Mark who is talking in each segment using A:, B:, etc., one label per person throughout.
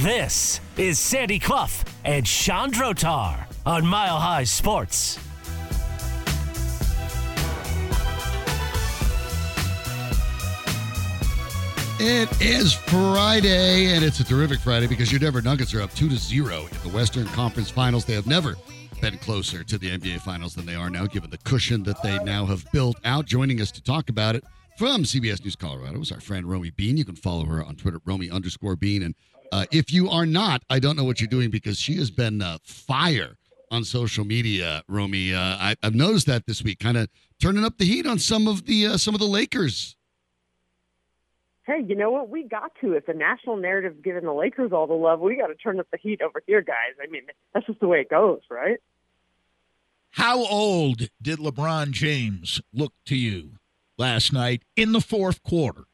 A: This is Sandy Clough and Sean Drotar on Mile High Sports.
B: It is Friday, and it's a terrific Friday because your Denver Nuggets are up two to zero in the Western Conference Finals. They have never been closer to the NBA Finals than they are now, given the cushion that they now have built out. Joining us to talk about it from CBS News Colorado is our friend Romi Bean. You can follow her on Twitter, Romi underscore Bean. And uh, if you are not, I don't know what you're doing because she has been uh, fire on social media. Romi. uh, I, have noticed that this week, kind of turning up the heat on some of the uh, some of the Lakers
C: hey, you know what? We got to. If the national narrative giving the Lakers all the love, we got to turn up the heat over here, guys. I mean, that's just the way it goes, right?
D: How old did LeBron James look to you last night in the fourth quarter?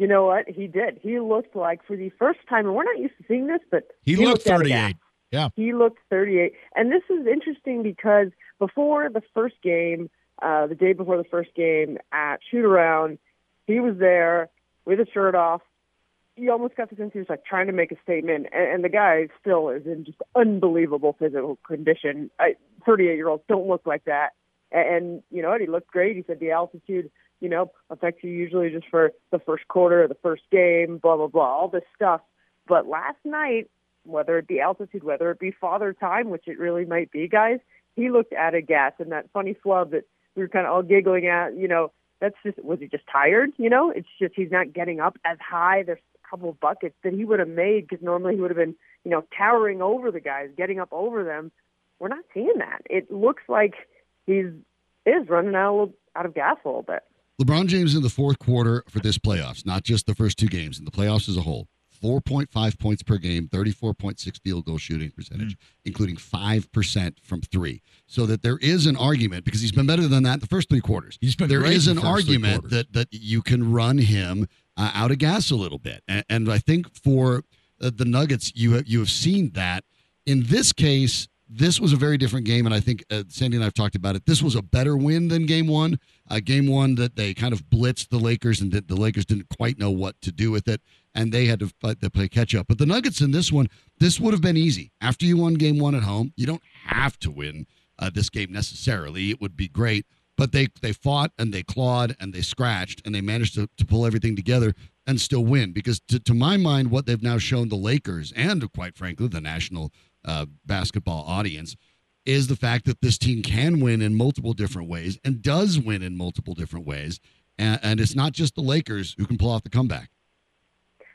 C: You know what? He did. He looked like for the first time, and we're not used to seeing this, but
D: he, he looked, looked 38. Yeah.
C: He looked 38. And this is interesting because before the first game, uh, the day before the first game at shoot around, he was there with his shirt off. You almost got the sense he was like trying to make a statement, and, and the guy still is in just unbelievable physical condition. 38 year olds don't look like that. And, and you know what? He looked great. He said the altitude, you know, affects you usually just for the first quarter, or the first game, blah blah blah, all this stuff. But last night, whether it be altitude, whether it be father time, which it really might be, guys, he looked at a gas and that funny flub that we were kind of all giggling at, you know, that's just was he just tired? You know, it's just he's not getting up as high. There's a couple of buckets that he would have made because normally he would have been, you know, towering over the guys, getting up over them. We're not seeing that. It looks like he's is running out of, out of gas a little bit.
B: LeBron James in the fourth quarter for this playoffs, not just the first two games, in the playoffs as a whole. 4.5 points per game, 34.6 field goal shooting percentage, mm. including 5% from three. So that there is an argument, because he's been better than that the first three quarters.
D: He's been
B: There is
D: an
B: the argument that, that you can run him uh, out of gas a little bit. And, and I think for uh, the Nuggets, you have, you have seen that. In this case, this was a very different game, and I think uh, Sandy and I have talked about it. This was a better win than Game One. Uh, game One that they kind of blitzed the Lakers, and the Lakers didn't quite know what to do with it, and they had to, fight, play catch up. But the Nuggets in this one, this would have been easy. After you won Game One at home, you don't have to win uh, this game necessarily. It would be great, but they they fought and they clawed and they scratched and they managed to, to pull everything together and still win. Because to, to my mind, what they've now shown the Lakers and quite frankly the national uh, basketball audience is the fact that this team can win in multiple different ways and does win in multiple different ways. And, and it's not just the Lakers who can pull off the comeback.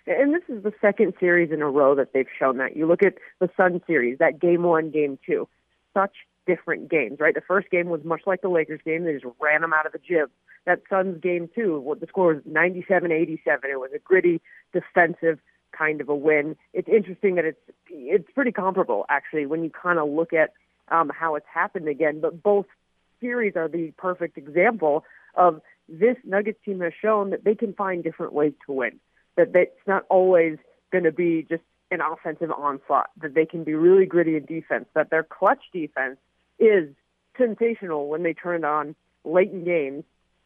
C: And this is the second series in a row that they've shown that. You look at the Sun series, that game one, game two, such different games, right? The first game was much like the Lakers game. They just ran them out of the gym. That Suns game two, the score was 97-87. It was a gritty defensive kind of a win. It's interesting that it's it's pretty comparable actually when you kind of look at um, how it's happened again. But both series are the perfect example of this Nuggets team has shown that they can find different ways to win. That it's not always going to be just an offensive onslaught. That they can be really gritty in defense. That their clutch defense is sensational when they turn it on late in games,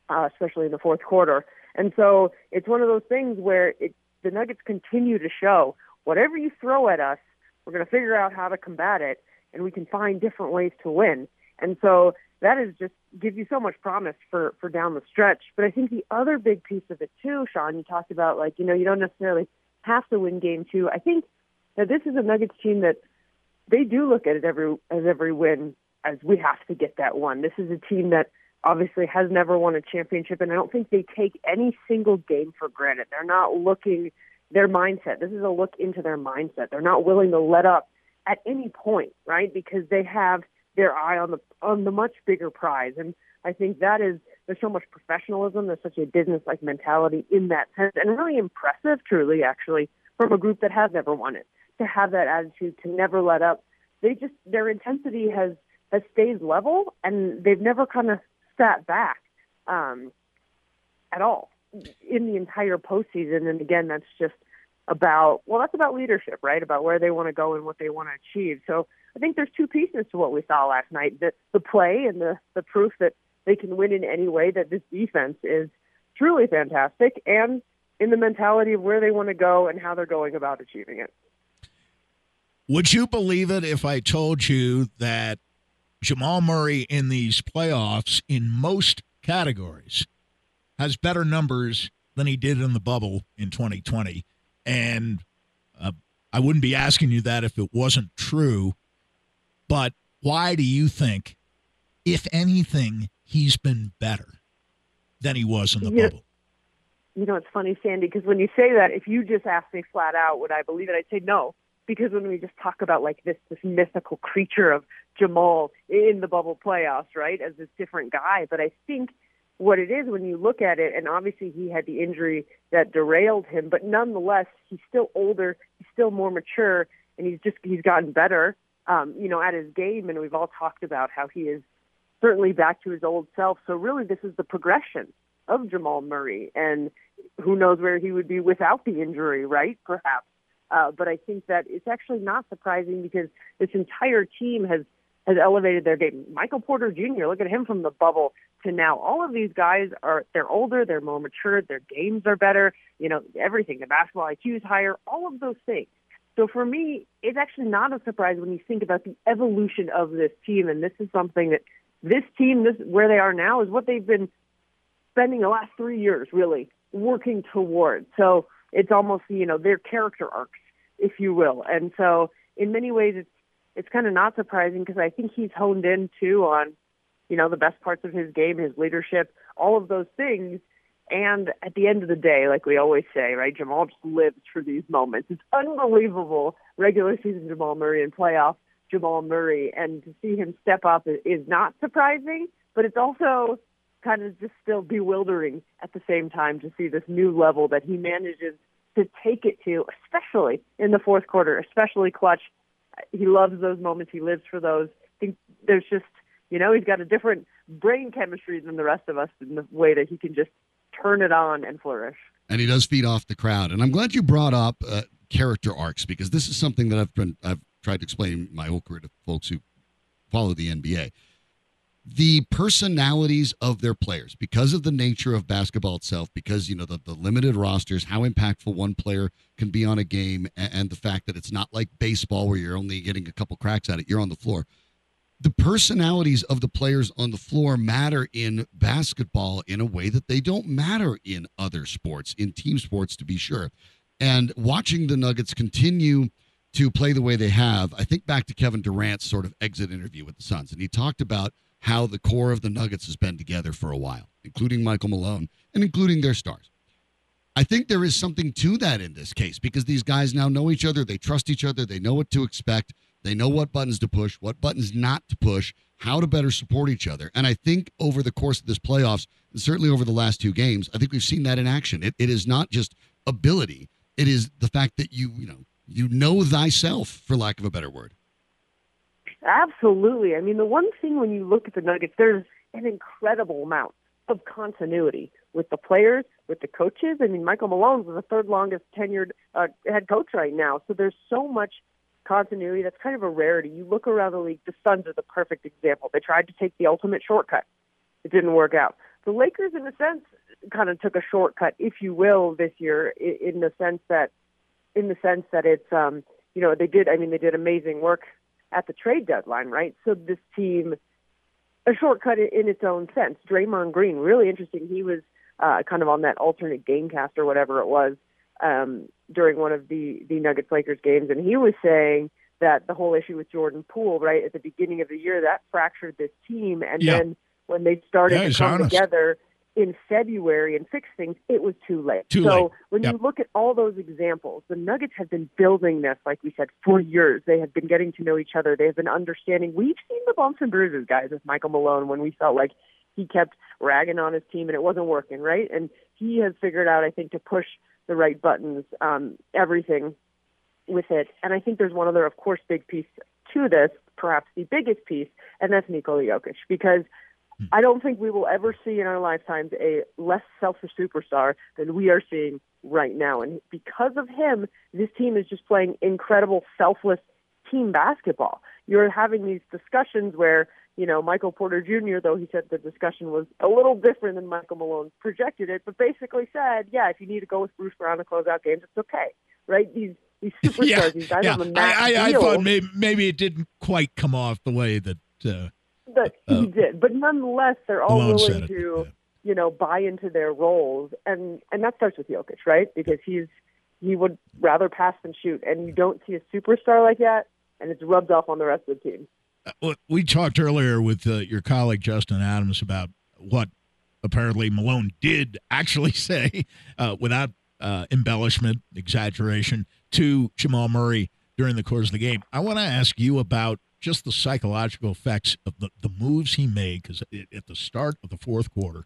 C: uh, especially in the fourth quarter. And so it's one of those things where it the Nuggets continue to show whatever you throw at us, we're going to figure out how to combat it, and we can find different ways to win. And so that is just gives you so much promise for for down the stretch. But I think the other big piece of it too, Sean, you talked about like you know you don't necessarily have to win game two. I think that this is a Nuggets team that they do look at it every as every win as we have to get that one. This is a team that obviously has never won a championship, and I don't think they take any single game for granted. They're not looking their mindset. This is a look into their mindset. They're not willing to let up at any point, right? Because they have their eye on the on the much bigger prize, and I think that is there's so much professionalism. There's such a business like mentality in that sense, and really impressive, truly, actually, from a group that has never won it to have that attitude to never let up. They just their intensity has has stayed level, and they've never kind of sat back um, at all in the entire postseason. And again, that's just about well, that's about leadership, right? About where they want to go and what they want to achieve. So I think there's two pieces to what we saw last night: the the play and the the proof that they can win in any way. That this defense is truly fantastic, and in the mentality of where they want to go and how they're going about achieving it.
D: Would you believe it if I told you that Jamal Murray in these playoffs, in most categories, has better numbers than he did in the bubble in 2020? And uh, I wouldn't be asking you that if it wasn't true. But why do you think, if anything, he's been better than he was in the
C: you
D: bubble?
C: You know, it's funny, Sandy, because when you say that, if you just ask me flat out, would I believe it? I'd say no because when we just talk about like this this mythical creature of Jamal in the bubble playoffs, right, as this different guy, but I think what it is when you look at it, and obviously he had the injury that derailed him, but nonetheless he's still older, he's still more mature, and he's just he's gotten better, um, you know, at his game, and we've all talked about how he is certainly back to his old self. So really, this is the progression of Jamal Murray, and who knows where he would be without the injury, right? Perhaps uh, but I think that it's actually not surprising because this entire team has has elevated their game. Michael Porter Jr. Look at him from the bubble to now. All of these guys are they're older, they're more mature, their games are better. You know everything. The basketball IQ is higher. All of those things. So for me, it's actually not a surprise when you think about the evolution of this team, and this is something that this team, this where they are now, is what they've been spending the last three years really working towards. So it's almost you know their character arcs, if you will. And so in many ways, it's it's kind of not surprising because I think he's honed in too on you know the best parts of his game, his leadership, all of those things. And at the end of the day, like we always say, right, Jamal just lives for these moments. It's unbelievable regular season Jamal Murray and playoff Jamal Murray, and to see him step up is not surprising, but it's also kind of just still bewildering at the same time to see this new level that he manages to take it to, especially in the fourth quarter, especially clutch. He loves those moments. He lives for those. I think there's just, you know, he's got a different brain chemistry than the rest of us in the way that he can just turn it on and flourish.
B: And he does feed off the crowd. And I'm glad you brought up uh, character arcs because this is something that I've been I've tried to explain my whole career to folks who follow the NBA the personalities of their players because of the nature of basketball itself because you know the, the limited rosters how impactful one player can be on a game and, and, the fact that it's not like baseball where you're only getting a couple cracks at it you're on the floor. The personalities of the players on the floor matter in basketball in a way that they don't matter in other sports in team sports to be sure. And watching the nuggets continue to play the way they have i think back to kevin durant's sort of exit interview with the suns and he talked about how the core of the Nuggets has been together for a while, including Michael Malone and including their stars. I think there is something to that in this case because these guys now know each other, they trust each other, they know what to expect, they know what buttons to push, what buttons not to push, how to better support each other. And I think over the course of this playoffs, and certainly over the last two games, I think we've seen that in action. It, it is not just ability, it is the fact that you, you know, you know thyself, for lack of a better word.
C: Absolutely. I mean, the one thing when you look at the Nuggets, there's an incredible amount of continuity with the players, with the coaches. I mean, Michael Malone's the third longest tenured uh, head coach right now. So there's so much continuity. That's kind of a rarity. You look around the league, the Suns are the perfect example. They tried to take the ultimate shortcut. It didn't work out. The Lakers, in a sense, kind of took a shortcut, if you will, this year, in the sense that, in the sense that it's, um, you know, they did. I mean, they did amazing work at the trade deadline, right? So this team, a shortcut in its own sense. Draymond Green, really interesting. He was uh, kind of on that alternate gamecast or whatever it was um, during one of the the Nuggets Lakers games, and he was saying that the whole issue with Jordan Poole, right at the beginning of the year, that fractured this team, and
D: yeah.
C: then when they started
D: yeah,
C: to come
D: honest.
C: together in February and fix things, it was too late.
D: Too
C: so
D: late.
C: when
D: Yep.
C: you look at all those examples, the Nuggets have been building this, like we said, for years. They have been getting to know each other. They have been understanding. We've seen the bumps and bruises, guys, with Michael Malone when we felt like he kept ragging on his team and it wasn't working, right? And he has figured out, I think, to push the right buttons, um, everything with it. And I think there's one other, of course, big piece to this, perhaps the biggest piece, and that's Nikola Jokic, because I don't think we will ever see in our lifetimes a less selfish superstar than we are seeing right now. And because of him, this team is just playing incredible, selfless team basketball. You're having these discussions where, you know, Michael Porter Jr., though he said the discussion was a little different than Michael Malone projected it, but basically said, yeah, if you need to go with Bruce Brown to close out games, it's okay, right? These these superstars,
D: yeah,
C: these guys
D: yeah.
C: on the
D: I, I, I thought maybe, maybe it didn't quite come off the way that. Uh,
C: that
D: uh,
C: he did, but nonetheless, they're all
D: Malone
C: willing to,
D: yeah.
C: you know, buy into their roles, and and that starts with Jokic, right? Because he's he would rather pass than shoot, and you don't see a superstar like that, and it's rubbed off on the rest of the team.
D: Well, we talked earlier with uh, your colleague Justin Adams about what apparently Malone did actually say, uh, without uh, embellishment, exaggeration, to Jamal Murray during the course of the game. I want to ask you about just the psychological effects of the, the moves he made because at the start of the fourth quarter,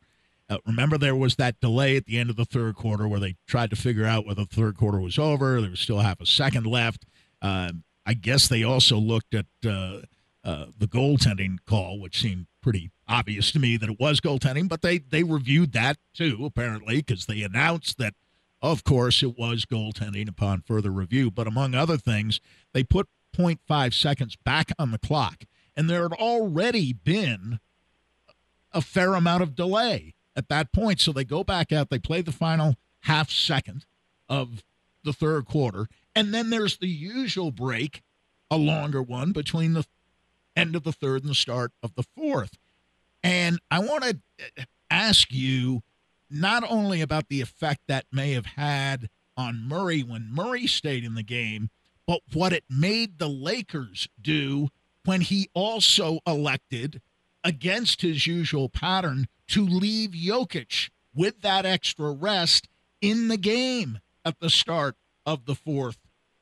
D: uh, remember there was that delay at the end of the third quarter where they tried to figure out whether the third quarter was over. There was still half a second left. Um, I guess they also looked at uh, uh, the goaltending call, which seemed pretty obvious to me that it was goaltending, but they they reviewed that too apparently because they announced that, of course, it was goaltending upon further review. But among other things, they put 0.5 seconds back on the clock, and there had already been a fair amount of delay at that point. So they go back out, they play the final half second of the third quarter, and then there's the usual break, a longer one between the end of the third and the start of the fourth. And I want to ask you not only about the effect that may have had on Murray when Murray stayed in the game, but what it made the Lakers do when he also elected against his usual pattern to leave Jokic with that extra rest in the game at the start of the fourth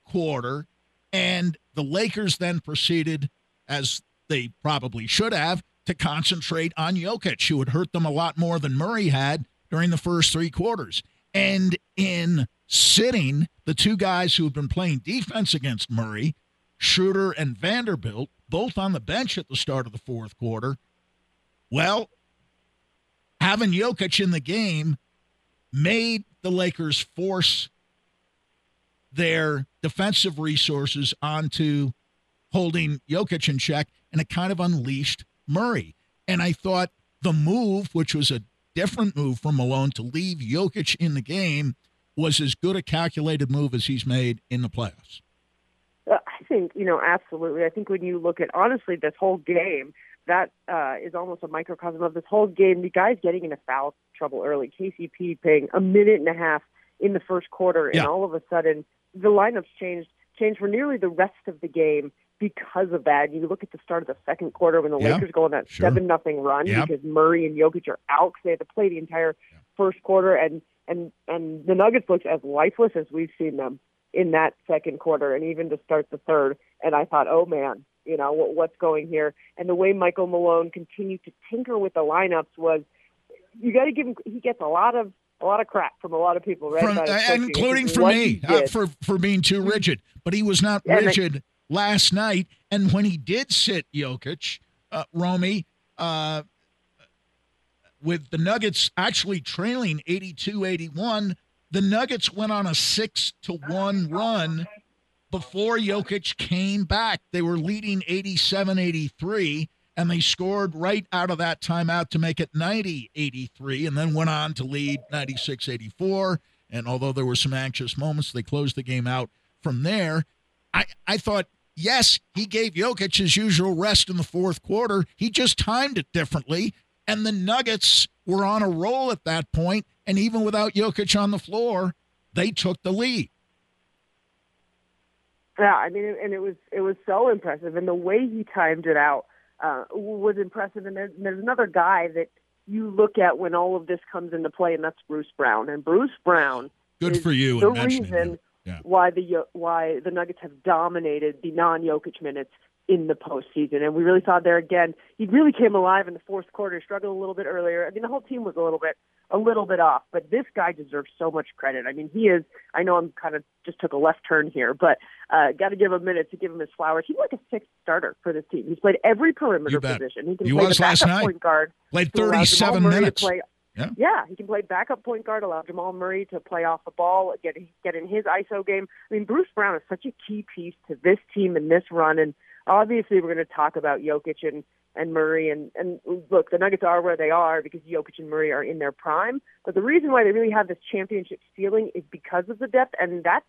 D: quarter. And the Lakers then proceeded, as they probably should have, to concentrate on Jokic, who had hurt them a lot more than Murray had during the first three quarters. And in sitting the two guys who have been playing defense against Murray, Schroeder and Vanderbilt, both on the bench at the start of the fourth quarter, well, having Jokic in the game made the Lakers force their defensive resources onto holding Jokic in check, and it kind of unleashed Murray. And I thought the move, which was a different move from Malone to leave Jokic in the game, was as good a calculated move as he's made in the playoffs.
C: Uh, I think you know absolutely. I think when you look at honestly this whole game, that uh, is almost a microcosm of this whole game. The guys getting into foul trouble early. KCP paying a minute and a half in the first quarter, and
D: Yeah.
C: all of a sudden the lineups changed changed for nearly the rest of the game because of that. You look at the start of the second quarter when the
D: Yeah,
C: Lakers go on that
D: sure.
C: seven nothing run
D: Yeah.
C: because Murray and Jokic are out because they had to play the entire first quarter, and and and the Nuggets looked as lifeless as we've seen them in that second quarter, and even to start the third. And I thought, oh man, you know what, what's going here? And the way Michael Malone continued to tinker with the lineups was, you got to give him. He gets a lot of a lot of crap from a lot of people, right?
D: From, uh, including for me uh, for for being too rigid. But he was not
C: Yeah, and I-
D: rigid last night. And when he did sit Jokic, uh, Romi, uh, with the Nuggets actually trailing 82-81, the Nuggets went on a six to one run before Jokic came back. They were leading 87-83 and they scored right out of that timeout to make it 90-83 and then went on to lead 96-84 and although there were some anxious moments they closed the game out from there. I i thought yes he gave Jokic his usual rest in the fourth quarter. He just timed it differently and the nuggets were on a roll at that point and even without Jokic on the floor they took the lead
C: Yeah, I mean, and it was it was so impressive, and the way he timed it out uh, was impressive. And there's, there's another guy that you look at when all of this comes into play, and that's Bruce Brown. And Bruce Brown
D: good
C: is
D: for you
C: the reason.
D: Yeah.
C: why the why the Nuggets have dominated the non-Jokic minutes in the postseason, and we really saw there again. He really came alive in the fourth quarter. Struggled a little bit earlier. I mean, the whole team was a little bit a little bit off, but this guy deserves so much credit. I mean, he is. I know I'm kind of just took a left turn here, but uh, got to give him a minute to give him his flowers. He's like a sixth starter for this team. He's played every perimeter position. He can
D: He
C: play
D: was
C: the
D: last
C: backup
D: night.
C: point guard.
D: played
C: to allow Jamal
D: 37 minutes
C: play-
D: Yeah.
C: yeah, he can play backup point guard, allow Jamal Murray to play off the ball, get get in his ISO game. I mean, Bruce Brown is such a key piece to this team and this run. And obviously, we're going to talk about Jokic and and Murray. And and look, the Nuggets are where they are because Jokic and Murray are in their prime. But the reason why they really have this championship ceiling is because of the depth, and that's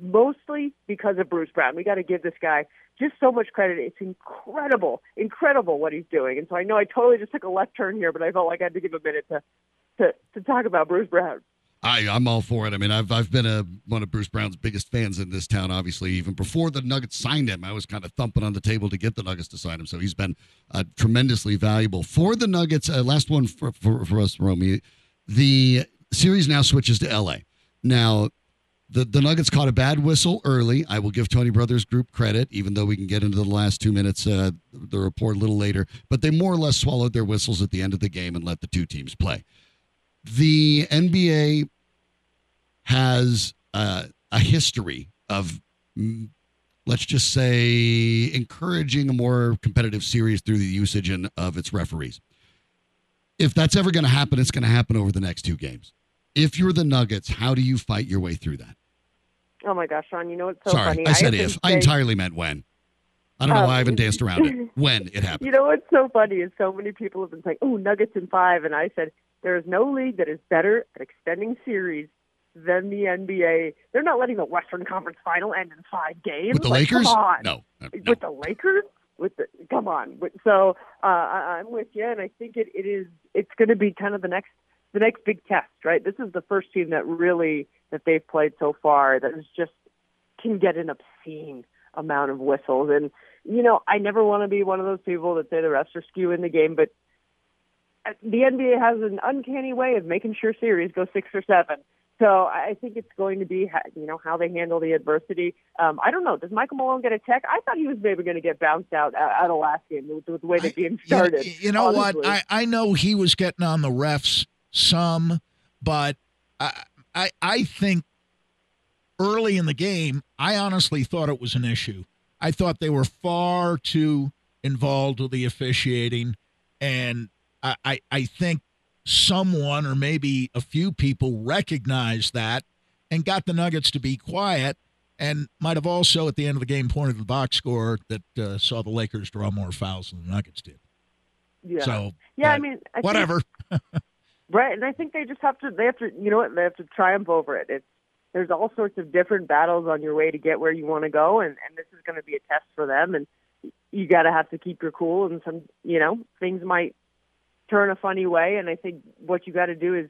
C: mostly because of Bruce Brown. We got to give this guy just so much credit. It's incredible, incredible what he's doing. And so I know I totally just took a left turn here, but I felt like I had to give a minute to to, to talk about Bruce Brown.
B: I, I'm all for it. I mean, I've I've been a one of Bruce Brown's biggest fans in this town. Obviously, even before the Nuggets signed him, I was kind of thumping on the table to get the Nuggets to sign him. So he's been uh, tremendously valuable for the Nuggets. Uh, last one for, for for us, Romi. The series now switches to L.A. Now, the the Nuggets caught a bad whistle early. I will give Tony Brothers Group credit, even though we can get into the last two minutes, uh, the report a little later. But they more or less swallowed their whistles at the end of the game and let the two teams play the NBA has uh, a history of, mm, let's just say, encouraging a more competitive series through the usage in, of its referees. If that's ever going to happen, it's going to happen over the next two games. If you're the Nuggets, how do you fight your way through that?
C: Oh my gosh, Sean! You know what's so
B: Sorry,
C: funny?
B: I said
C: have
B: if.
C: to
B: I entirely meant when. I don't know
C: Um,
B: why I haven't danced around it. When it happened.
C: You know what's so funny is so many people have been saying, "Oh, Nuggets in five. and I said there is no league that is better at extending series than the NBA. They're not letting the Western Conference Final end in five games
B: With the
C: Like,
B: Lakers?
C: Come on.
B: No. no.
C: With the Lakers? With the come on. So uh, I, I'm with you, and I think it, it is. It's going to be kind of the next the next big test, right? This is the first team that really that they've played so far that is just can get an obscene amount of whistles. And you know, I never want to be one of those people that say the refs are skewing the game, but the NBA has an uncanny way of making sure series go six or seven. So I think it's going to be, you know, how they handle the adversity. Um, I don't know. Does Michael Malone get a tech? I thought he was maybe going to get bounced out uh, out of last game with, with the way the game started.
D: you know
C: honestly.
D: what? I, I know he was getting on the refs some, but I, I I think early in the game, I honestly thought it was an issue. I thought they were far too involved with the officiating, and I, I, I think someone or maybe a few people recognized that and got the Nuggets to be quiet. And might have also, at the end of the game, pointed the box score that uh, saw the Lakers draw more fouls than the Nuggets did.
C: yeah.
D: So
C: yeah, I mean, I think-
D: whatever.
C: Right, and I think they just have to. They have to. You know what? They have to triumph over it. It's there's all sorts of different battles on your way to get where you want to go, and and this is going to be a test for them. And you got to have to keep your cool, and some you know things might turn a funny way. And I think what you got to do is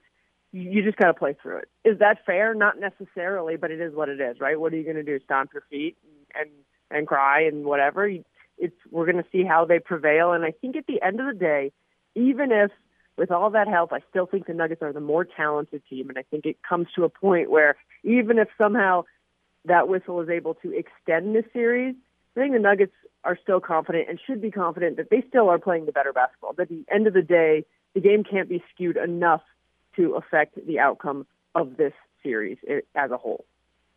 C: you just got to play through it. Is that fair? Not necessarily, but it is what it is, right? What are you going to do? Stomp your feet and and cry and whatever? It's we're going to see how they prevail. And I think at the end of the day, even if with all that help, I still think the Nuggets are the more talented team, and I think it comes to a point where even if somehow that whistle is able to extend this series, I think the Nuggets are still confident and should be confident that they still are playing the better basketball. But at the end of the day, the game can't be skewed enough to affect the outcome of this series as a whole.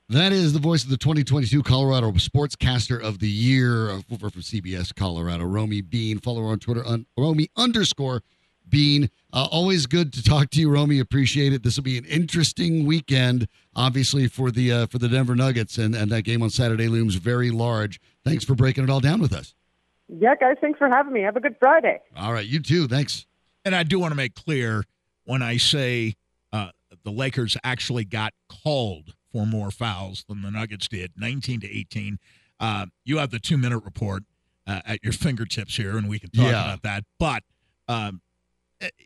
B: That is the voice of the 2022 Colorado Sportscaster of the Year over for CBS Colorado, Romi Bean. Follow her on Twitter, on Romi underscore Bean. Uh, always good to talk to you, Romi. Appreciate it. This will be an interesting weekend, obviously for the uh, for the Denver Nuggets, and and that game on Saturday looms very large. Thanks for breaking it all down with us.
C: Yeah, guys, thanks for having me. Have a good Friday.
B: All right, you too. Thanks.
D: And I do want to make clear when I say uh, the Lakers actually got called for more fouls than the Nuggets did, 19 to 18. Uh, you have the two minute report uh, at your fingertips here, and we can talk
B: Yeah.
D: about that. But, um,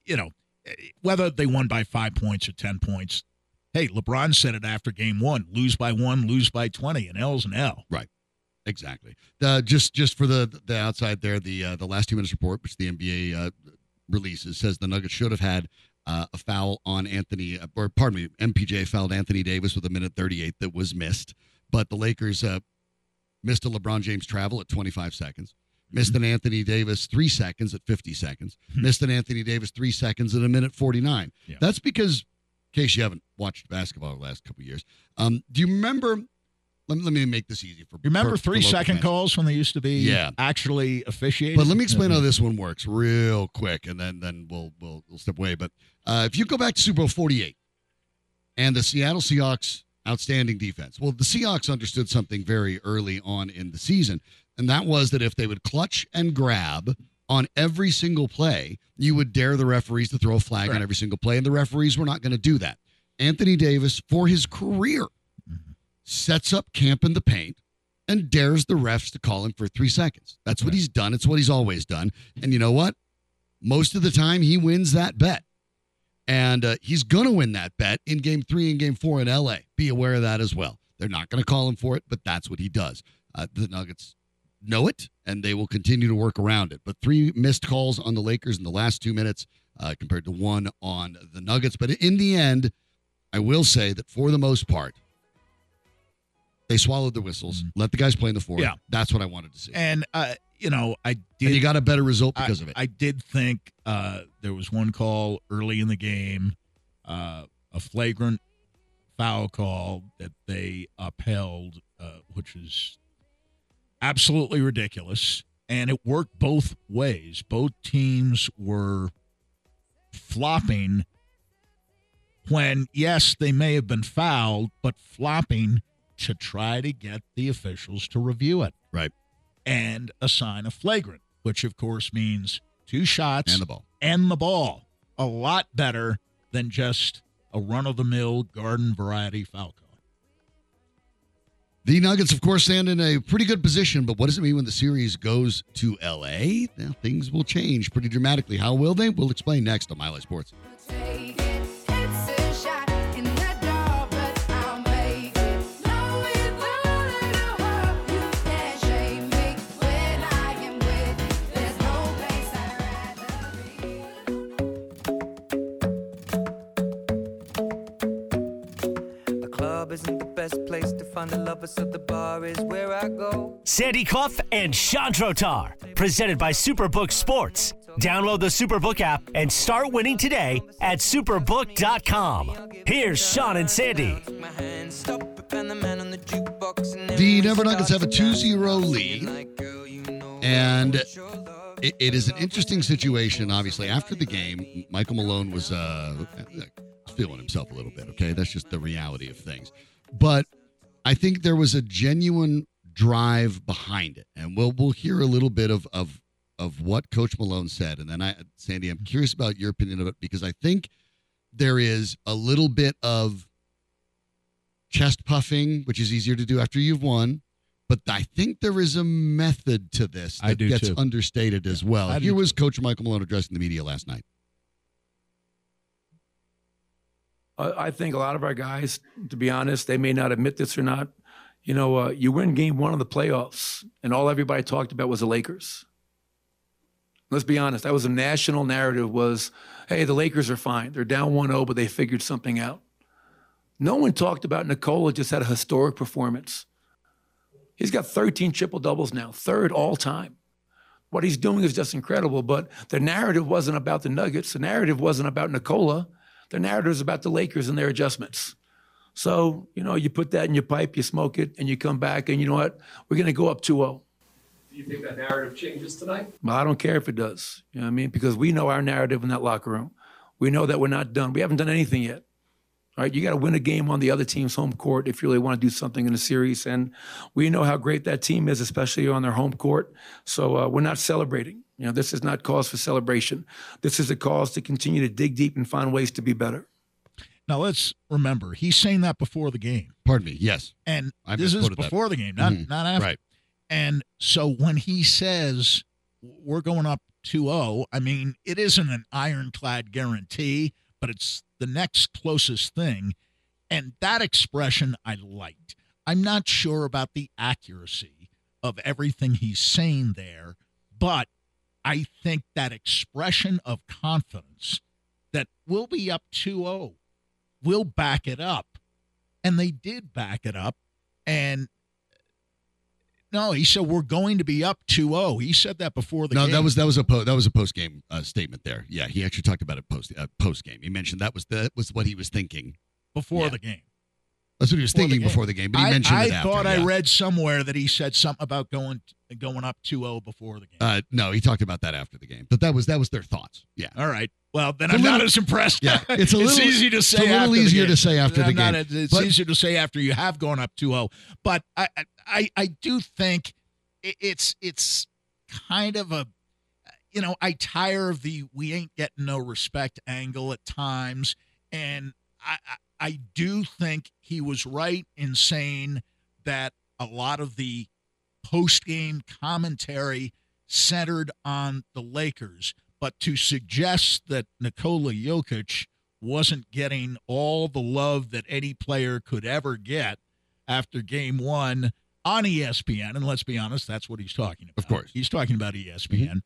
D: you know, eh, whether they won by five points or 10 points, hey, LeBron said it after game one lose by one, lose by 20, and L's an L. Right.
B: Exactly. Uh, just just for the the outside there, the uh, the last two minutes report, which the NBA uh, releases, says the Nuggets should have had uh, a foul on Anthony, uh, or pardon me, MPJ fouled Anthony Davis with a minute 38 that was missed, but the Lakers uh, missed a LeBron James travel at 25 seconds. Missed an Anthony Davis three seconds at 50 seconds. Missed an Anthony Davis three seconds at a minute 49.
D: Yeah.
B: That's because, in case you haven't watched basketball the last couple of years, um, do you remember? Let me, let me make this easy for
D: Remember
B: for- for
D: three
B: local
D: second
B: fans.
D: calls when they used to be
B: Yeah.
D: actually officiated?
B: But let me explain how this one works real quick, and then then we'll we'll, we'll step away. But uh, if you go back to Super Bowl Forty Eight and the Seattle Seahawks outstanding defense, well, the Seahawks understood something very early on in the season, and that was that if they would clutch and grab on every single play, you would dare the referees to throw a flag on every single play, and the referees were not going to do that. Anthony Davis, for his career, mm-hmm. sets up camp in the paint and dares the refs to call him for three seconds. That's what he's done. It's what he's always done. And you know what? Most of the time, he wins that bet. And uh, he's going to win that bet in game three and game four in LA. Be aware of that as well. They're not going to call him for it, but that's what he does. Uh, the Nuggets know it, and they will continue to work around it. But three missed calls on the Lakers in the last two minutes uh, compared to one on the Nuggets. But in the end, I will say that for the most part, they swallowed the whistles, let the guys play in the fourth.
D: Yeah.
B: That's what I wanted to see.
D: And uh, you know, I did.
B: and you got a better result
D: I-
B: because of it.
D: I did think uh, there was one call early in the game, uh, a flagrant foul call that they upheld, uh, which is absolutely ridiculous. And it worked both ways. Both teams were flopping when, yes, they may have been fouled, but flopping to try to get the officials to review it
B: right.
D: And assign a flagrant, which of course means two shots
B: And the ball.
D: and the ball. A lot better than just a run of the mill garden variety foul call.
B: The Nuggets, of course, stand in a pretty good position, but what does it mean when the series goes to LA? Now, things will change pretty dramatically. How will they? We'll explain next on Mile High Sports.
E: Best place to find the lovers, so the bar is where I go.
A: Sandy Clough and Sean Drotar, presented by Superbook Sports. Download the Superbook app and start winning today at superbook.com. Here's Sean and Sandy.
E: My hand, stop it, and the man on the jukebox. And
B: The
E: everyone
B: Denver Nuggets have a
E: starts
B: 2-0 lead.
E: like, girl, you know
B: And
E: it's
B: it, it is an interesting situation. Obviously, after the game, Michael Malone was uh, feeling himself a little bit. Okay, that's just the reality of things. But I think there was a genuine drive behind it, and we'll we'll hear a little bit of of of what Coach Malone said, and then I, Sandy, I'm curious about your opinion of it because I think there is a little bit of chest puffing, which is easier to do after you've won. But I think there is a method to this that
D: I do
B: gets
D: too.
B: understated as well.
D: I
B: Here was Coach Michael Malone addressing the media last night.
F: I think a lot of our guys, to be honest, they may not admit this or not. You know, uh, you win game one of the playoffs, and all everybody talked about was the Lakers. Let's be honest. That was a national narrative was, hey, the Lakers are fine. They're down 1-0, but they figured something out. No one talked about Nikola just had a historic performance. He's got 13 triple doubles now, third all time. What he's doing is just incredible. But the narrative wasn't about the Nuggets. The narrative wasn't about Nikola. The narrative is about the Lakers and their adjustments. So, you know, you put that in your pipe, you smoke it, and you come back, and you know what? We're going to go up 2 0.
G: Do you think that narrative changes tonight?
F: Well, I don't care if it does. You know what I mean? Because we know our narrative in that locker room. We know that we're not done. We haven't done anything yet. All right, you got to win a game on the other team's home court if you really want to do something in the series. And we know how great that team is, especially on their home court. So uh, we're not celebrating. You know, this is not cause for celebration. This is a cause to continue to dig deep and find ways to be better.
D: Now let's remember he's saying that before the game,
B: Pardon me. Yes.
D: and
B: I
D: this is
B: misquoted that.
D: before the game, not
B: Mhm.
D: not after.
B: Right.
D: And so when he says we're going up 2-0, I mean it isn't an ironclad guarantee, but it's the next closest thing. And that expression I liked. I'm not sure about the accuracy of everything he's saying there, but I think that expression of confidence that we'll be up 2-0 will back it up. And they did back it up. And no, he said we're going to be up 2-0. He said that before the
B: no,
D: game.
B: that was that was a po- that was a post game uh, statement there. Yeah, he actually talked about it post uh, post game. He mentioned that was that was what he was thinking.
D: before
B: yeah.
D: the game.
B: That's what he was
D: Before the
B: thinking before the game. But he
D: I,
B: mentioned
D: I
B: it after.
D: thought I
B: yeah.
D: read somewhere that he said something about going going up 2-0 before the game.
B: Uh, no, he talked about that after the game. But that was that was their thoughts. Yeah.
D: All right. Well, then
B: It's
D: I'm not as impressed.
B: Yeah, it's a little-
D: easy to say.
B: it's a little easier to say after the
D: I'm not-
B: game.
D: it's
B: But-
D: easier to say after you have gone up 2-0. But I, I, I do think it's it's kind of a you know, I tire of the we ain't getting no respect angle at times. And I, I, do think he was right in saying that a lot of the post game commentary centered on the Lakers. But to suggest that Nikola Jokic wasn't getting all the love that any player could ever get after game one on ESPN, and let's be honest, that's what he's talking about.
B: Of course.
D: He's talking about ESPN.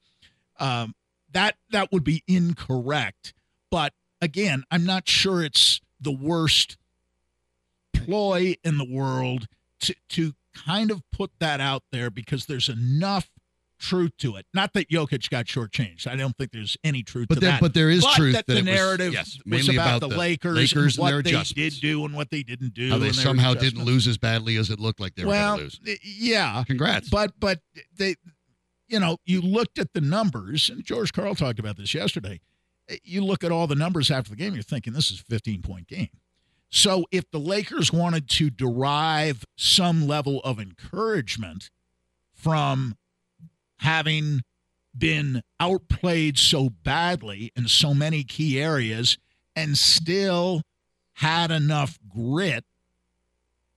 D: Um, that that would be incorrect. But again, I'm not sure it's the worst ploy in the world to to kind of put that out there because there's enough truth to it. Not that Jokic got shortchanged. I don't think there's any truth
B: But
D: to
B: there-
D: that.
B: but there is
D: But
B: truth
D: that,
B: that
D: the
B: it was-
D: narrative
B: yes,
D: was
B: mainly
D: about,
B: about
D: the, Lakers,
B: Lakers and
D: what
B: their
D: they did do and what they didn't do.
B: How they
D: and
B: somehow didn't lose as badly as it looked like they were
D: well,
B: going to lose.
D: yeah,
B: Congrats.
D: but but they, you know, you looked at the numbers, and George Karl talked about this yesterday. You look at all the numbers after the game, you're thinking this is a 15 point game. So if the Lakers wanted to derive some level of encouragement from having been outplayed so badly in so many key areas and still had enough grit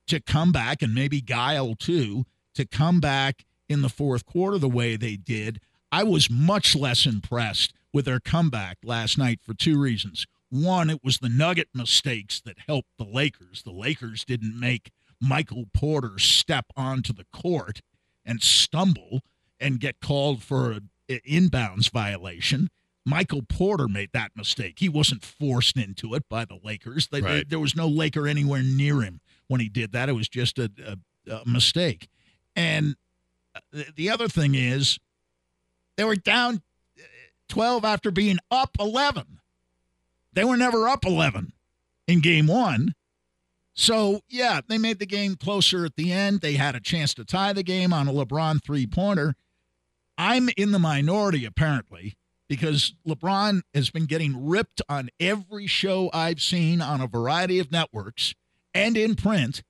D: to come back and maybe guile too to come back in the fourth quarter the way they did. I was much less impressed with their comeback last night for two reasons. One, it was the Nugget mistakes that helped the Lakers. The Lakers didn't make Michael Porter step onto the court and stumble and get called for an inbounds violation. Michael Porter made that mistake. He wasn't forced into it by the Lakers. They,
B: Right.
D: there was no Laker anywhere near him when he did that. It was just a, a, a mistake. And uh, the other thing is, they were down uh, 12 after being up 11. They were never up 11 in game one. So, yeah, they made the game closer at the end. They had a chance to tie the game on a LeBron three pointer. I'm in the minority, apparently, because LeBron has been getting ripped on every show I've seen on a variety of networks and in print,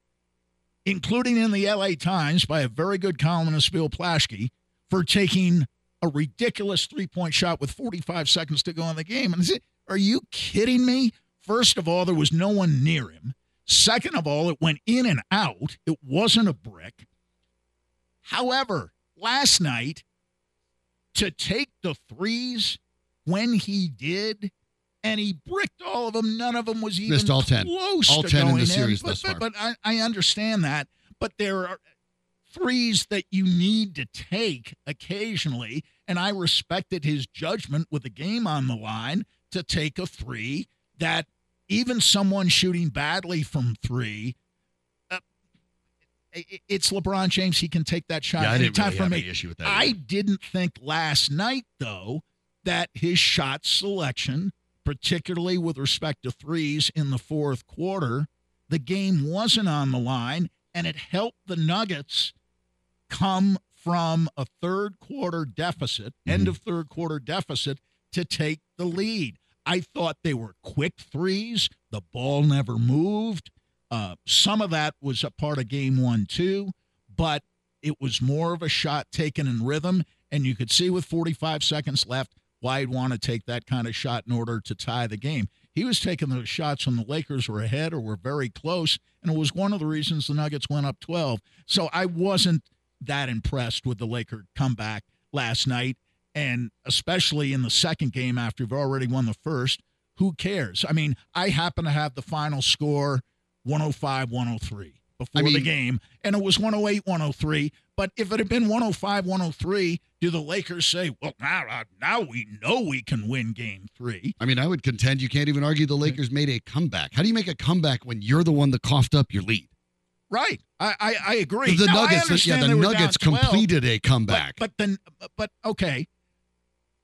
D: including in the LA Times by a very good columnist, Bill Plaschke, for taking a ridiculous three point shot with 45 seconds to go in the game. And I said, are you kidding me? First of all, there was no one near him. Second of all, it went in and out. It wasn't a brick. However, last night, to take the threes when he did, and he bricked all of them, none of them was even
B: Missed all 10.
D: close
B: All
D: to
B: 10 in
D: going
B: the series
D: But,
B: thus
D: but, but I, I understand that. But there are threes that you need to take occasionally, and I respected his judgment with the game on the line to take a three that even someone shooting badly from three. uh, It's LeBron James. He can take that shot
B: yeah, I
D: anytime
B: really
D: from me.
B: any issue with that.
D: I
B: either.
D: didn't think last night, though, that his shot selection, particularly with respect to threes in the fourth quarter, the game wasn't on the line, and it helped the Nuggets come from a third quarter deficit, end of third quarter deficit, to take the lead. I thought they were quick threes. The ball never moved. Uh, some of that was a part of game one, too, but it was more of a shot taken in rhythm. And you could see with 45 seconds left why he'd want to take that kind of shot in order to tie the game. He was taking those shots when the Lakers were ahead or were very close, and it was one of the reasons the Nuggets went up 12. So I wasn't that impressed with the Laker comeback last night, and especially in the second game after you've already won the first. Who cares? I mean, I happen to have the final score 105 103 before
B: I
D: the game, and it was 108 103. But if it had been 105 103, do the Lakers say, well, now, uh, now we know we can win game three?
B: I mean, I would contend you can't even argue the Lakers made a comeback. How do you make a comeback when you're the one that coughed up your lead?
D: Right. I, I, I agree.
B: The
D: Now, I
B: Nuggets, yeah, the
D: they were down
B: Nuggets
D: 12,
B: completed a comeback.
D: But, but then, but okay.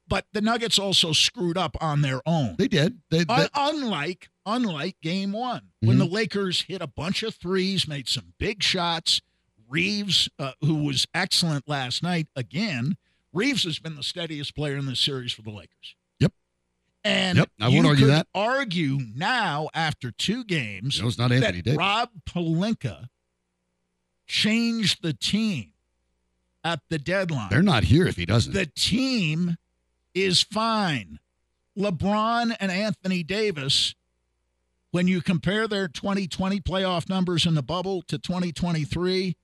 D: But the Nuggets also screwed up on their own.
B: they did. They, they-
D: unlike unlike game one, when the Lakers hit a bunch of threes, made some big shots. Reeves, uh, who was excellent last night, again. Reeves has been the steadiest player in this series for the Lakers.
B: Yep.
D: And
B: Yep, I won't
D: you
B: argue
D: could
B: that.
D: Argue now after two games
B: no, it's not Anthony Davis.
D: Rob Pelinka changed the team at the deadline.
B: They're not here if he doesn't.
D: the team is fine. LeBron and Anthony Davis, when you compare their 2020 playoff numbers in the bubble to 2023,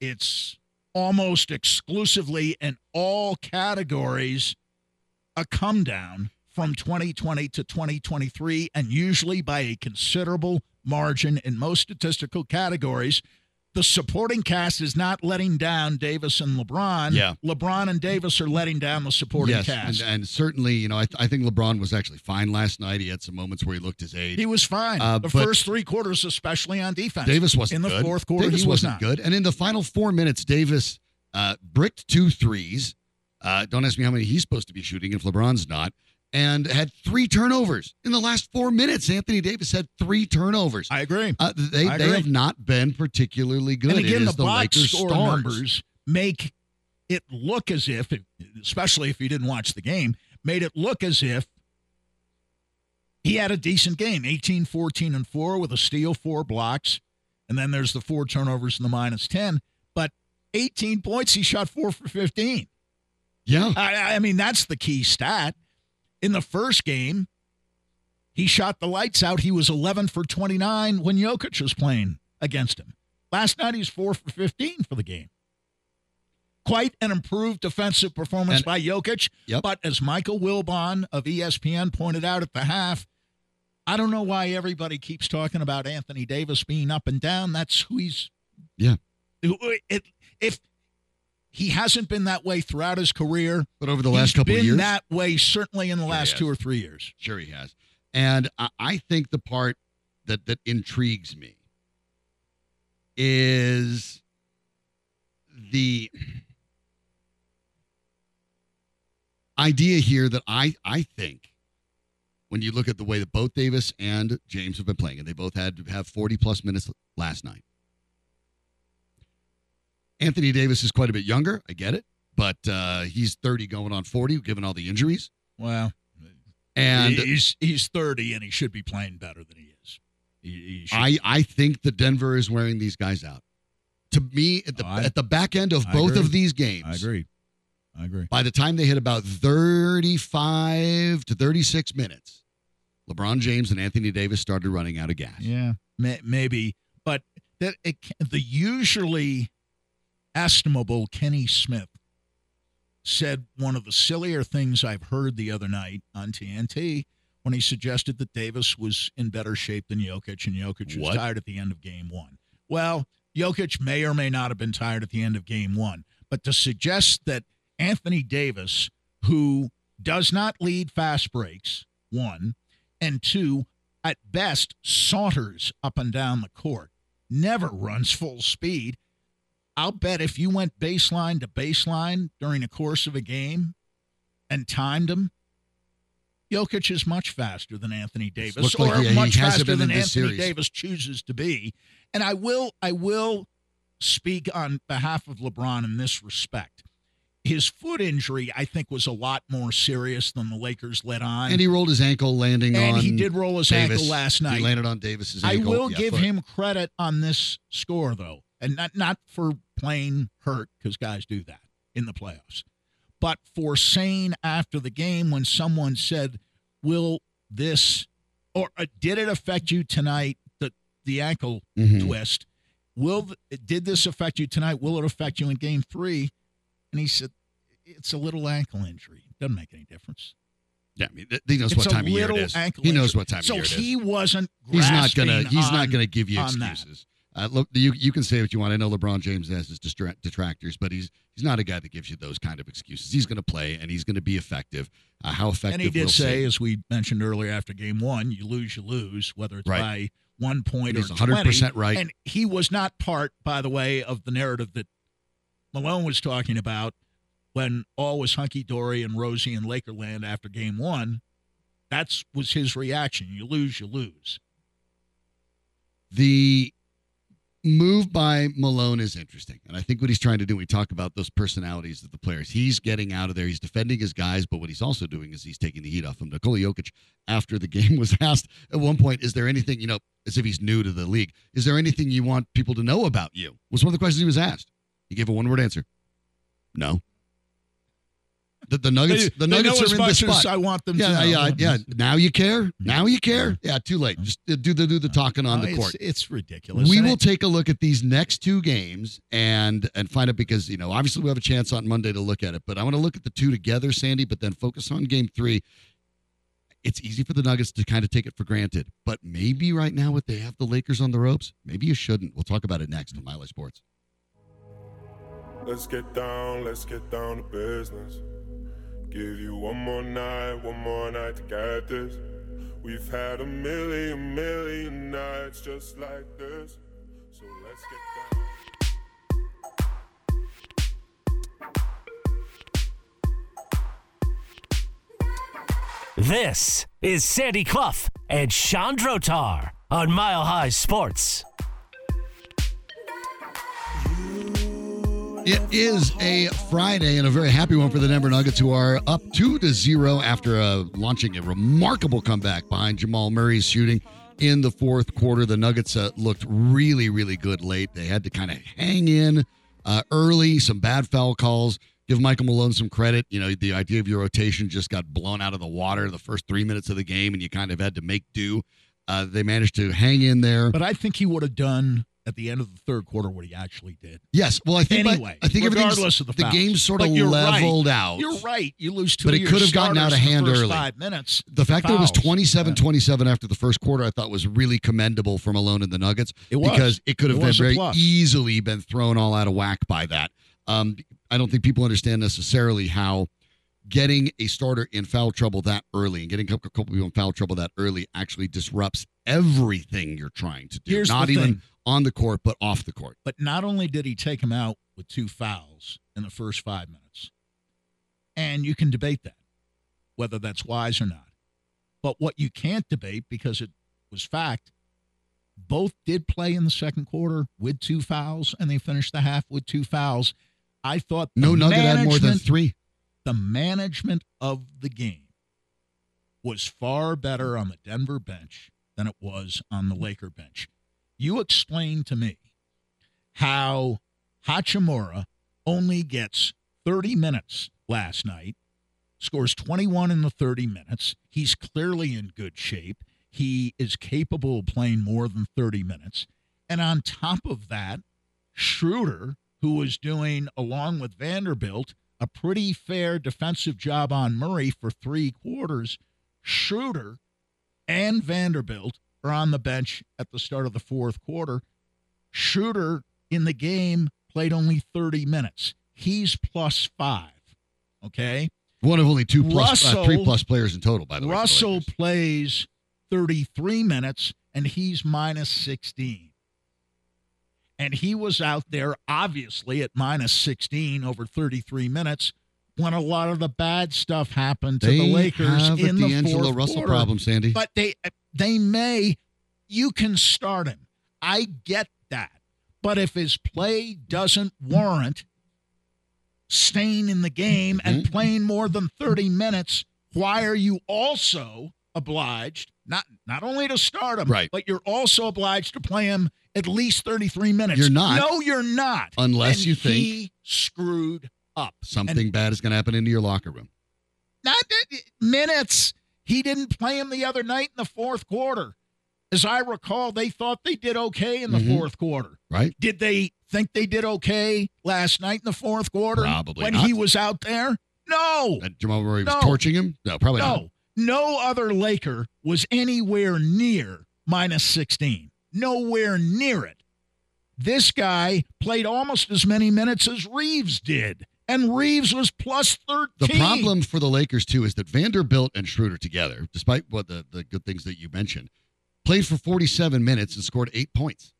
D: it's almost exclusively in all categories a come down from 2020 to 2023, and usually by a considerable margin in most statistical categories. The supporting cast is not letting down Davis and LeBron.
B: Yeah.
D: LeBron and Davis are letting down the supporting
B: yes,
D: cast.
B: and, and certainly, you know, I, I think LeBron was actually fine last night. He had some moments where he looked his age.
D: he was fine.
B: Uh,
D: the first three quarters, especially on defense.
B: Davis wasn't
D: in the
B: good.
D: fourth quarter.
B: Davis
D: he was not
B: good, and in the final four minutes, Davis uh, bricked two threes. Uh, don't ask me how many he's supposed to be shooting if LeBron's not, and had three turnovers in the last four minutes. Anthony Davis had three turnovers.
D: I agree.
B: Uh, they
D: I
B: they
D: agree.
B: have not been particularly good.
D: And again, the
B: the,
D: box
B: Lakers
D: score
B: stars.
D: numbers make it look as if, especially if you didn't watch the game, made it look as if he had a decent game 18, 14, and 4 with a steal, four blocks. And then there's the four turnovers and the minus 10. But 18 points, he shot four for 15.
B: Yeah,
D: I, I mean, that's the key stat. In the first game, he shot the lights out. He was 11 for 29 when Jokic was playing against him. Last night, he's 4 for 15 for the game. Quite an improved defensive performance
B: And-
D: by Jokic.
B: Yep.
D: But as Michael Wilbon of ESPN pointed out at the half, I don't know why everybody keeps talking about Anthony Davis being up and down. That's who he's.
B: Yeah.
D: It, if he hasn't been that way throughout his career,
B: but over the last couple
D: been
B: of years,
D: that way certainly in the
B: Sure
D: last two or three years.
B: Sure, he has. And I, I think the part that that intrigues me is the idea here that I I think when you look at the way that both Davis and James have been playing, and they both had to have 40 plus minutes last night. Anthony Davis is quite a bit younger. I get it. But uh, he's 30 going on 40, given all the injuries.
D: Wow.
B: And
D: he's he's thirty and he should be playing better than he is. He, he
B: I, I think that Denver is wearing these guys out. To me, at the,
D: Oh, I-
B: at the back end of
D: I
B: both
D: agree.
B: of these games,
D: I agree. I agree.
B: by the time they hit about 35 to 36 minutes, LeBron James and Anthony Davis started running out of gas.
D: Yeah, may, maybe, but that it, the usually estimable Kenny Smith said one of the sillier things I've heard the other night on TNT when he suggested that Davis was in better shape than Jokic and Jokic was tired at the end of game one. Well, Jokic may or may not have been tired at the end of game one, but to suggest that Anthony Davis, who does not lead fast breaks, one, and two, at best saunters up and down the court, never runs full speed. I'll bet if you went baseline to baseline during the course of a game and timed him, Jokic is much faster than Anthony Davis,
B: like
D: or
B: he- he
D: much faster than Anthony
B: series.
D: Davis chooses to be. And I will, I will speak on behalf of LeBron in this respect. His foot injury, I think, was a lot more serious than the Lakers let on.
B: And he rolled his ankle landing
D: And
B: on
D: he did roll his
B: Davis.
D: ankle last night.
B: He landed on Davis's ankle.
D: I will
B: Yeah,
D: give
B: foot.
D: him credit on this score, though, and not not for playing hurt because guys do that in the playoffs, but for saying after the game when someone said, "Will this or uh, did it affect you tonight?" The the ankle
B: Mhm.
D: twist. Will did this affect you tonight? Will it affect you in Game Three? And he said, "It's a little ankle injury. Doesn't make any difference."
B: Yeah, I mean, he knows
D: It's
B: what time of year it is. He knows what time
D: so
B: of year it is.
D: So he wasn't.
B: he's not gonna he's not gonna give you
D: on
B: excuses. Uh, look, you you can say what you want. I know LeBron James has his distra- detractors, but he's he's not a guy that gives you those kind of excuses. He's going to play and he's going to be effective. Uh, how effective?
D: And he did
B: we'll
D: say,
B: see.
D: as we mentioned earlier after game one, you lose, you lose, whether it's
B: Right.
D: by one point
B: he's
D: or
B: 100% right.
D: And he was not part, by the way, of the narrative that Malone was talking about when all was hunky dory and rosy in Lakerland after game one. That's was his reaction. You lose, you lose.
B: the move by Malone is interesting. And I think what he's trying to do, we talk about those personalities of the players. He's getting out of there. He's defending his guys, but what he's also doing is he's taking the heat off him. Nikola Jokic, after the game, was asked at one point, is there anything, you know, as if he's new to the league, is there anything you want people to know about you? Was one of the questions he was asked. He gave a one word answer. No. The, the Nuggets.
D: They,
B: the Nuggets are in
D: much
B: this spot.
D: I want them
B: yeah,
D: to. know.
B: yeah, yeah. Now you care. Now you care. Yeah, too late. Just uh, do the do the talking on
D: Uh,
B: the court.
D: It's, ridiculous.
B: We
D: And
B: will
D: it-
B: take a look at these next two games and and find out because you know obviously we have a chance on Monday to look at it, but I want to look at the two together, Sandy, but then focus on Game Three. It's easy for the Nuggets to kind of take it for granted, but maybe right now, with they have the Lakers on the ropes, maybe you shouldn't. We'll talk about it next on Mile Sports.
H: Let's get down, let's get down to business. Give you one more night, one more night to get this. We've had a million, million nights just like this. So let's get down.
A: This is Sandy Clough and Sean Drotar on Mile High Sports.
B: It is a Friday and a very happy one for the Denver Nuggets, who are up two to zero after uh, launching a remarkable comeback behind Jamal Murray's shooting in the fourth quarter. The Nuggets uh, looked really, really good late. They had to kind of hang in uh, early. Some bad foul calls. Give Michael Malone some credit. You know, the idea of your rotation just got blown out of the water the first three minutes of the game, and you kind of had to make do. Uh, they managed to hang in there.
D: But I think he would have done at the end of the third quarter what he actually did.
B: Yes, well, I think by-
D: Anyway,
B: I think
D: regardless of the
B: the
D: fouls.
B: game sort of
D: you're right.
B: leveled out.
D: You're right. You lose two.
B: But it could have gotten out of hand early.
D: Five minutes.
B: The fact that it was
D: Fouls.
B: 27 27 after the first quarter, I thought was really commendable from Malone and the Nuggets.
D: It was.
B: Because it could have
D: It
B: been very easily been thrown all out of whack by that. Um, I don't think people understand necessarily how getting a starter in foul trouble that early and getting a couple people in foul trouble that early actually disrupts everything you're trying to do.
D: Here's
B: Not even. On the court, but off the court.
D: But not only did he take him out with two fouls in the first five minutes, and you can debate that, whether that's wise or not. But what you can't debate, because it was fact, both did play in the second quarter with two fouls, and they finished the half with two fouls. I thought
B: No Nugget had more than three.
D: the management of the game was far better on the Denver bench than it was on the Laker bench. You explain to me how Hachimura only gets 30 minutes last night, scores 21 in the 30 minutes. He's clearly in good shape. He is capable of playing more than 30 minutes. And on top of that, Schroeder, who was doing, along with Vanderbilt, a pretty fair defensive job on Murray for three quarters. Schroeder and Vanderbilt are on the bench at the start of the fourth quarter. Shooter in the game played only 30 minutes. He's plus five. Okay.
B: One of only two plus, uh, three plus players in total, by the way.
D: Russell plays 33 minutes and he's minus 16. And he was out there, obviously, at minus 16 over 33 minutes when a lot of the bad stuff happened to
B: They
D: the Lakers
B: have
D: in
B: a
D: the
B: D'Angelo
D: fourth
B: Russell
D: quarter.
B: problem, Sandy.
D: But they they may you can start him. I get that. But if his play doesn't warrant staying in the game and
B: Mm-hmm.
D: playing more than 30 minutes, why are you also obliged not not only to start him,
B: Right.
D: but you're also obliged to play him at least 33 minutes.
B: You're not.
D: No, you're not.
B: Unless
D: And
B: you think-
D: he screwed up.
B: Something bad is going to happen into your locker room.
D: not that- minutes. He didn't play him the other night in the fourth quarter. As I recall, they thought they did okay in the
B: Mhm.
D: fourth quarter.
B: Right?
D: Did they think they did okay last night in the fourth quarter?
B: Probably
D: when
B: not.
D: he was out there. No,
B: That Jamal Murray was
D: No.
B: torching him? No, probably not.
D: no, no other Laker was anywhere near minus sixteen. Nowhere near it. This guy played almost as many minutes as Reaves did, and Reaves was plus thirteen.
B: The problem for the Lakers too is that Vanderbilt and Schroeder together, despite what the, the good things that you mentioned, played for 47 minutes and scored eight points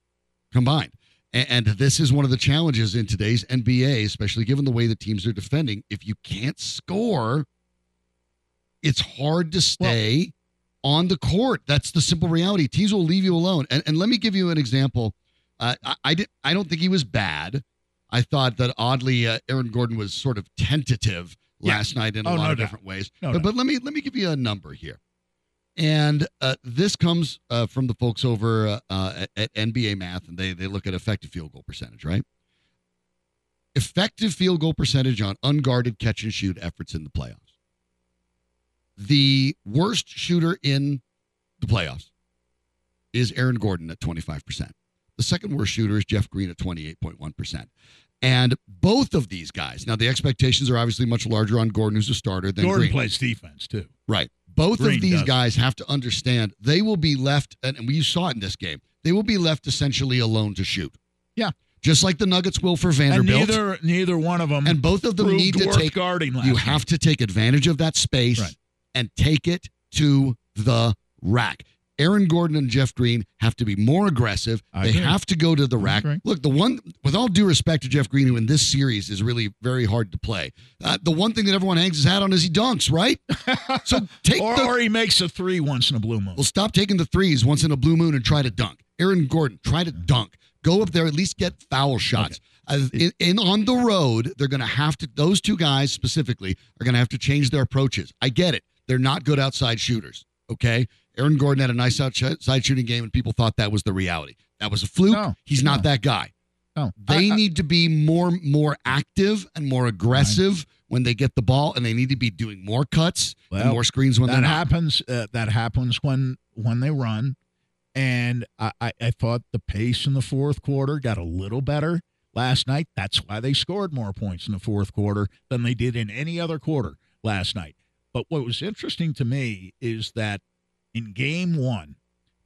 B: combined. A- And, this is one of the challenges in today's NBA, especially given the way the teams are defending. If you can't score, it's hard to stay on the court. That's the simple reality. Teams will leave you alone. And, and let me give you an example. Uh, I, I did. I don't think he was bad. I thought that oddly, uh, Aaron Gordon was sort of tentative
D: Yeah.
B: last night in a
D: Oh,
B: lot
D: no
B: of
D: doubt.
B: different ways.
D: No
B: but but let me let me give you a number here, and uh, this comes uh, from the folks over uh, uh, at, at NBA Math, and they they look at effective field goal percentage, right? effective field goal percentage on unguarded catch and shoot efforts in the playoffs. The worst shooter in the playoffs is Aaron Gordon at 25%. The second worst shooter is Jeff Green at 28.1%. And both of these guys, now the expectations are obviously much larger on Gordon, who's a starter, than
D: Gordon
B: Green.
D: plays defense too.
B: Right. Both
D: Green
B: of these
D: doesn't.
B: guys have to understand they will be left, and and we saw it in this game, they will be left essentially alone to shoot.
D: Yeah.
B: Just like the Nuggets will for
D: And
B: Vanderbilt.
D: neither neither one of them
B: and both of them need to take
D: guarding
B: you have to take advantage of that space
D: Right.
B: and take it to the rack. Aaron Gordon and Jeff Green have to be more aggressive.
D: I
B: they
D: agree.
B: have to go to the rack. Look, the one, with all due respect to Jeff Green, who in this series is really very hard to play, uh, the one thing that everyone hangs his hat on is he dunks, right? so take
D: or,
B: the,
D: or he makes a three once in a blue moon.
B: well, stop taking the threes once in a blue moon and try to dunk. Aaron Gordon, try to dunk. Go up there, at least get foul shots. Uh, in, in on the road, they're going to have to. Those two guys specifically are going to have to change their approaches. I get it; they're not good outside shooters. Okay, Aaron Gordon had a nice outside shooting game, and people thought that was the reality. That was a fluke.
D: No,
B: He's not that guy.
D: No,
B: They
D: I- I-
B: need to be more more active and more aggressive when they get the ball, and they need to be doing more cuts and more screens when
D: that happens. Uh, that happens when when they run, and I, I, I thought the pace in the fourth quarter got a little better last night. That's why they scored more points in the fourth quarter than they did in any other quarter last night. But what was interesting to me is that in game one,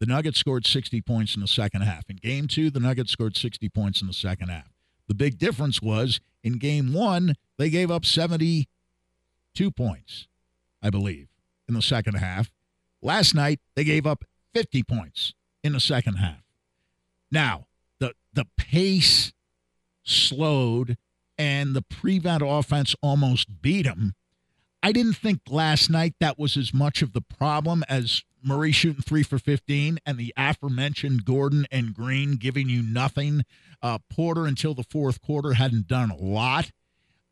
D: the Nuggets scored 60 points in the second half. In game two, the Nuggets scored 60 points in the second half. The big difference was in game one, they gave up 72 points, I believe, in the second half. Last night, they gave up 50 points in the second half. Now, the, the pace slowed and the prevent offense almost beat them. I didn't think last night that was as much of the problem as Murray shooting three for 15 and the aforementioned Gordon and Green giving you nothing. Uh, Porter, until the fourth quarter, hadn't done a lot.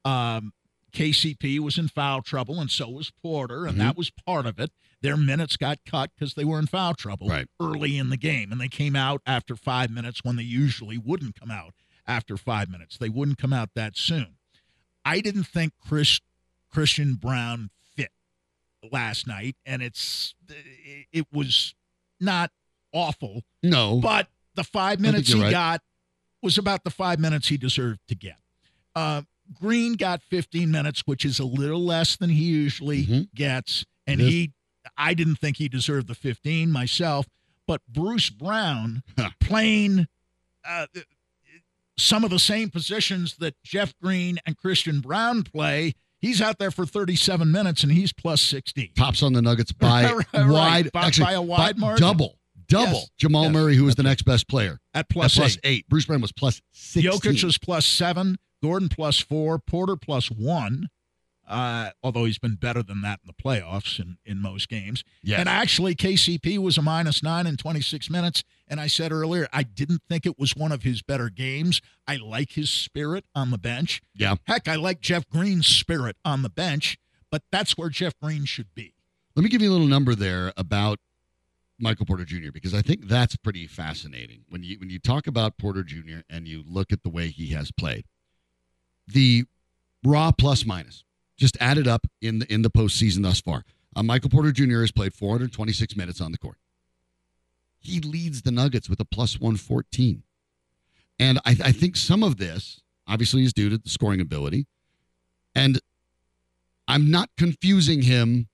D: Um, KCP was in foul trouble, and so was Porter, and
B: Mhm.
D: that was part of it. Their minutes got cut because they were in foul trouble
B: Right.
D: early in the game, and they came out after five minutes when they usually wouldn't come out after five minutes. They wouldn't come out that soon. I didn't think Chris Christian Brown last night, and it's it, was not awful,
B: No,
D: but the five minutes he
B: right.
D: got was about the five minutes he deserved to get. Uh, Green got 15 minutes, which is a little less than he usually
B: Mhm.
D: gets, and
B: is.
D: he, I didn't think he deserved the 15 myself. But Bruce Brown
B: Huh.
D: playing uh, some of the same positions that Jeff Green and Christian Brown play, he's out there for 37 minutes and he's plus 60.
B: tops on the Nuggets by
D: Right,
B: wide,
D: by-
B: actually
D: by a wide
B: by
D: margin.
B: double, double.
D: Yes,
B: Jamal
D: yes,
B: Murray, who was the next best player,
D: At
B: plus,
D: plus,
B: plus
D: eight.
B: eight. Bruce Brown was plus sixteen.
D: Jokic was plus seven, Gordon plus four, Porter plus one. Uh, although he's been better than that in the playoffs in, in most games.
B: yes.
D: And actually, KCP was a minus nine in 26 minutes. And I said earlier, I didn't think it was one of his better games. I like his spirit on the bench.
B: yeah.
D: Heck, I like Jeff Green's spirit on the bench, but that's where Jeff Green should be.
B: Let me give you a little number there about Michael Porter Jr. because I think that's pretty fascinating when you when you talk about Porter Jr. and you look at the way he has played. The raw plus minus just added up in the in the postseason thus far. Uh, Michael Porter Jr. has played 426 minutes on the court. He leads the Nuggets with a plus 114. And I, I think some of this obviously is due to the scoring ability. And I'm not confusing him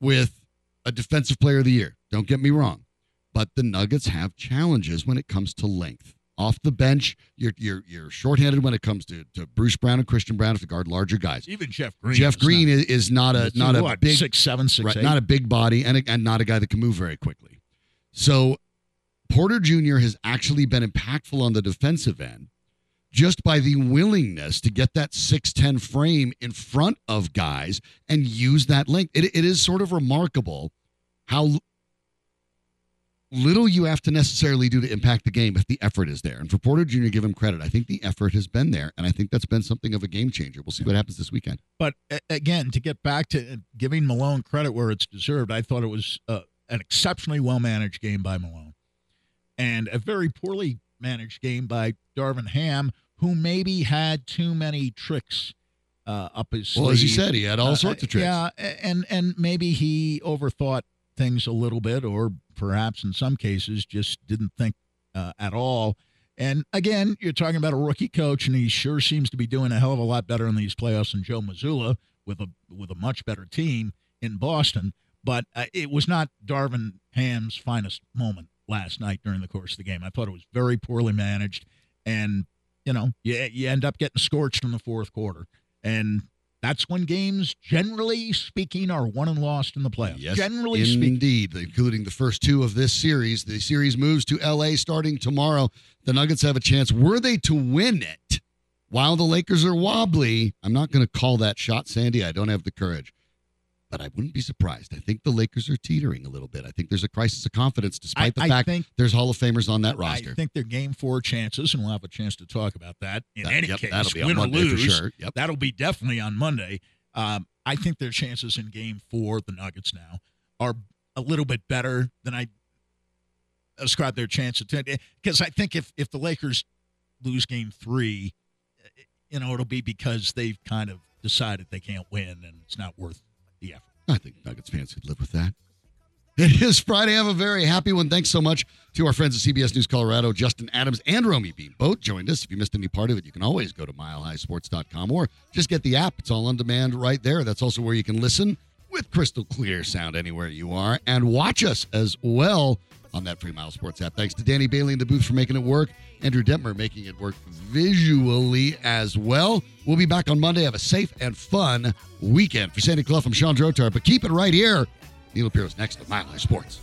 B: with a defensive player of the year. Don't get me wrong. But the Nuggets have challenges when it comes to length. Off the bench, you're you're you're shorthanded when it comes to, to Bruce Brown and Christian Brown to guard larger guys.
D: Even Jeff Green.
B: Jeff Green
D: not,
B: is, is not a not a
D: what,
B: big
D: six seven six
B: right,
D: eight?
B: not a big body and, a, and not a guy that can move very quickly. So Porter Jr. has actually been impactful on the defensive end just by the willingness to get that 6'10 frame in front of guys and use that length. It, it is sort of remarkable how little you have to necessarily do to impact the game if the effort is there. And for Porter Jr., give him credit. I think the effort has been there, and I think that's been something of a game changer. We'll see what happens this weekend.
D: But again, to get back to uh, giving Malone credit where it's deserved, I thought it was uh, an exceptionally well managed game by Malone and a very poorly managed game by Darvin Ham, who maybe had too many tricks uh, up his sleeve.
B: Well, as you said, he had all
D: Uh,
B: sorts of tricks.
D: Yeah, and and maybe he overthought things a little bit, or perhaps in some cases just didn't think uh, at all. And again, you're talking about a rookie coach, and he sure seems to be doing a hell of a lot better in these playoffs than Joe Mazzulla with a with a much better team in Boston. But uh, it was not Darvin Ham's finest moment last night during the course of the game. I thought it was very poorly managed, and you know, you you end up getting scorched in the fourth quarter, and that's when games, generally speaking, are won and lost in the playoffs.
B: Yes,
D: generally speaking.
B: indeed, including the first two of this series. The series moves to LA starting tomorrow. The Nuggets have a chance. Were they to win it while the Lakers are wobbly, I'm not going to call that shot, Sandy. I don't have the courage. But I wouldn't be surprised. I think the Lakers are teetering a little bit. I think there's a crisis of confidence, despite
D: I-
B: the fact
D: think-
B: there's Hall of Famers on that roster.
D: I think they're game four chances, and we'll have a chance to talk about that. In
B: That-
D: any
B: yep,
D: case,
B: that'll be on
D: win
B: Monday
D: or
B: for
D: lose,
B: sure. Yep.
D: that'll be definitely on Monday. Um, I think their chances in game four, the Nuggets now, are a little bit better than I ascribe their chances to. Because I think if if the Lakers lose game three, you know, it'll be because they've kind of decided they can't win, and it's not worth
B: I think Nuggets fans could live with that. It is Friday. Have a very happy one. Thanks so much to our friends at CBS News Colorado, Justin Adams and Romi Bean. Both joined us. If you missed any part of it, you can always go to milehighsports.com or just get the app. It's all on demand right there. That's also where you can listen with crystal clear sound anywhere you are and watch us as well on that free Mile Sports app. Thanks to Danny Bailey in the booth for making it work. Andrew Detmer making it work visually as well. We'll be back on Monday. Have a safe and fun weekend. For Sandy Clough, I'm Sean Drotar, but keep it right here. Neil Pierce next to Mile High Sports.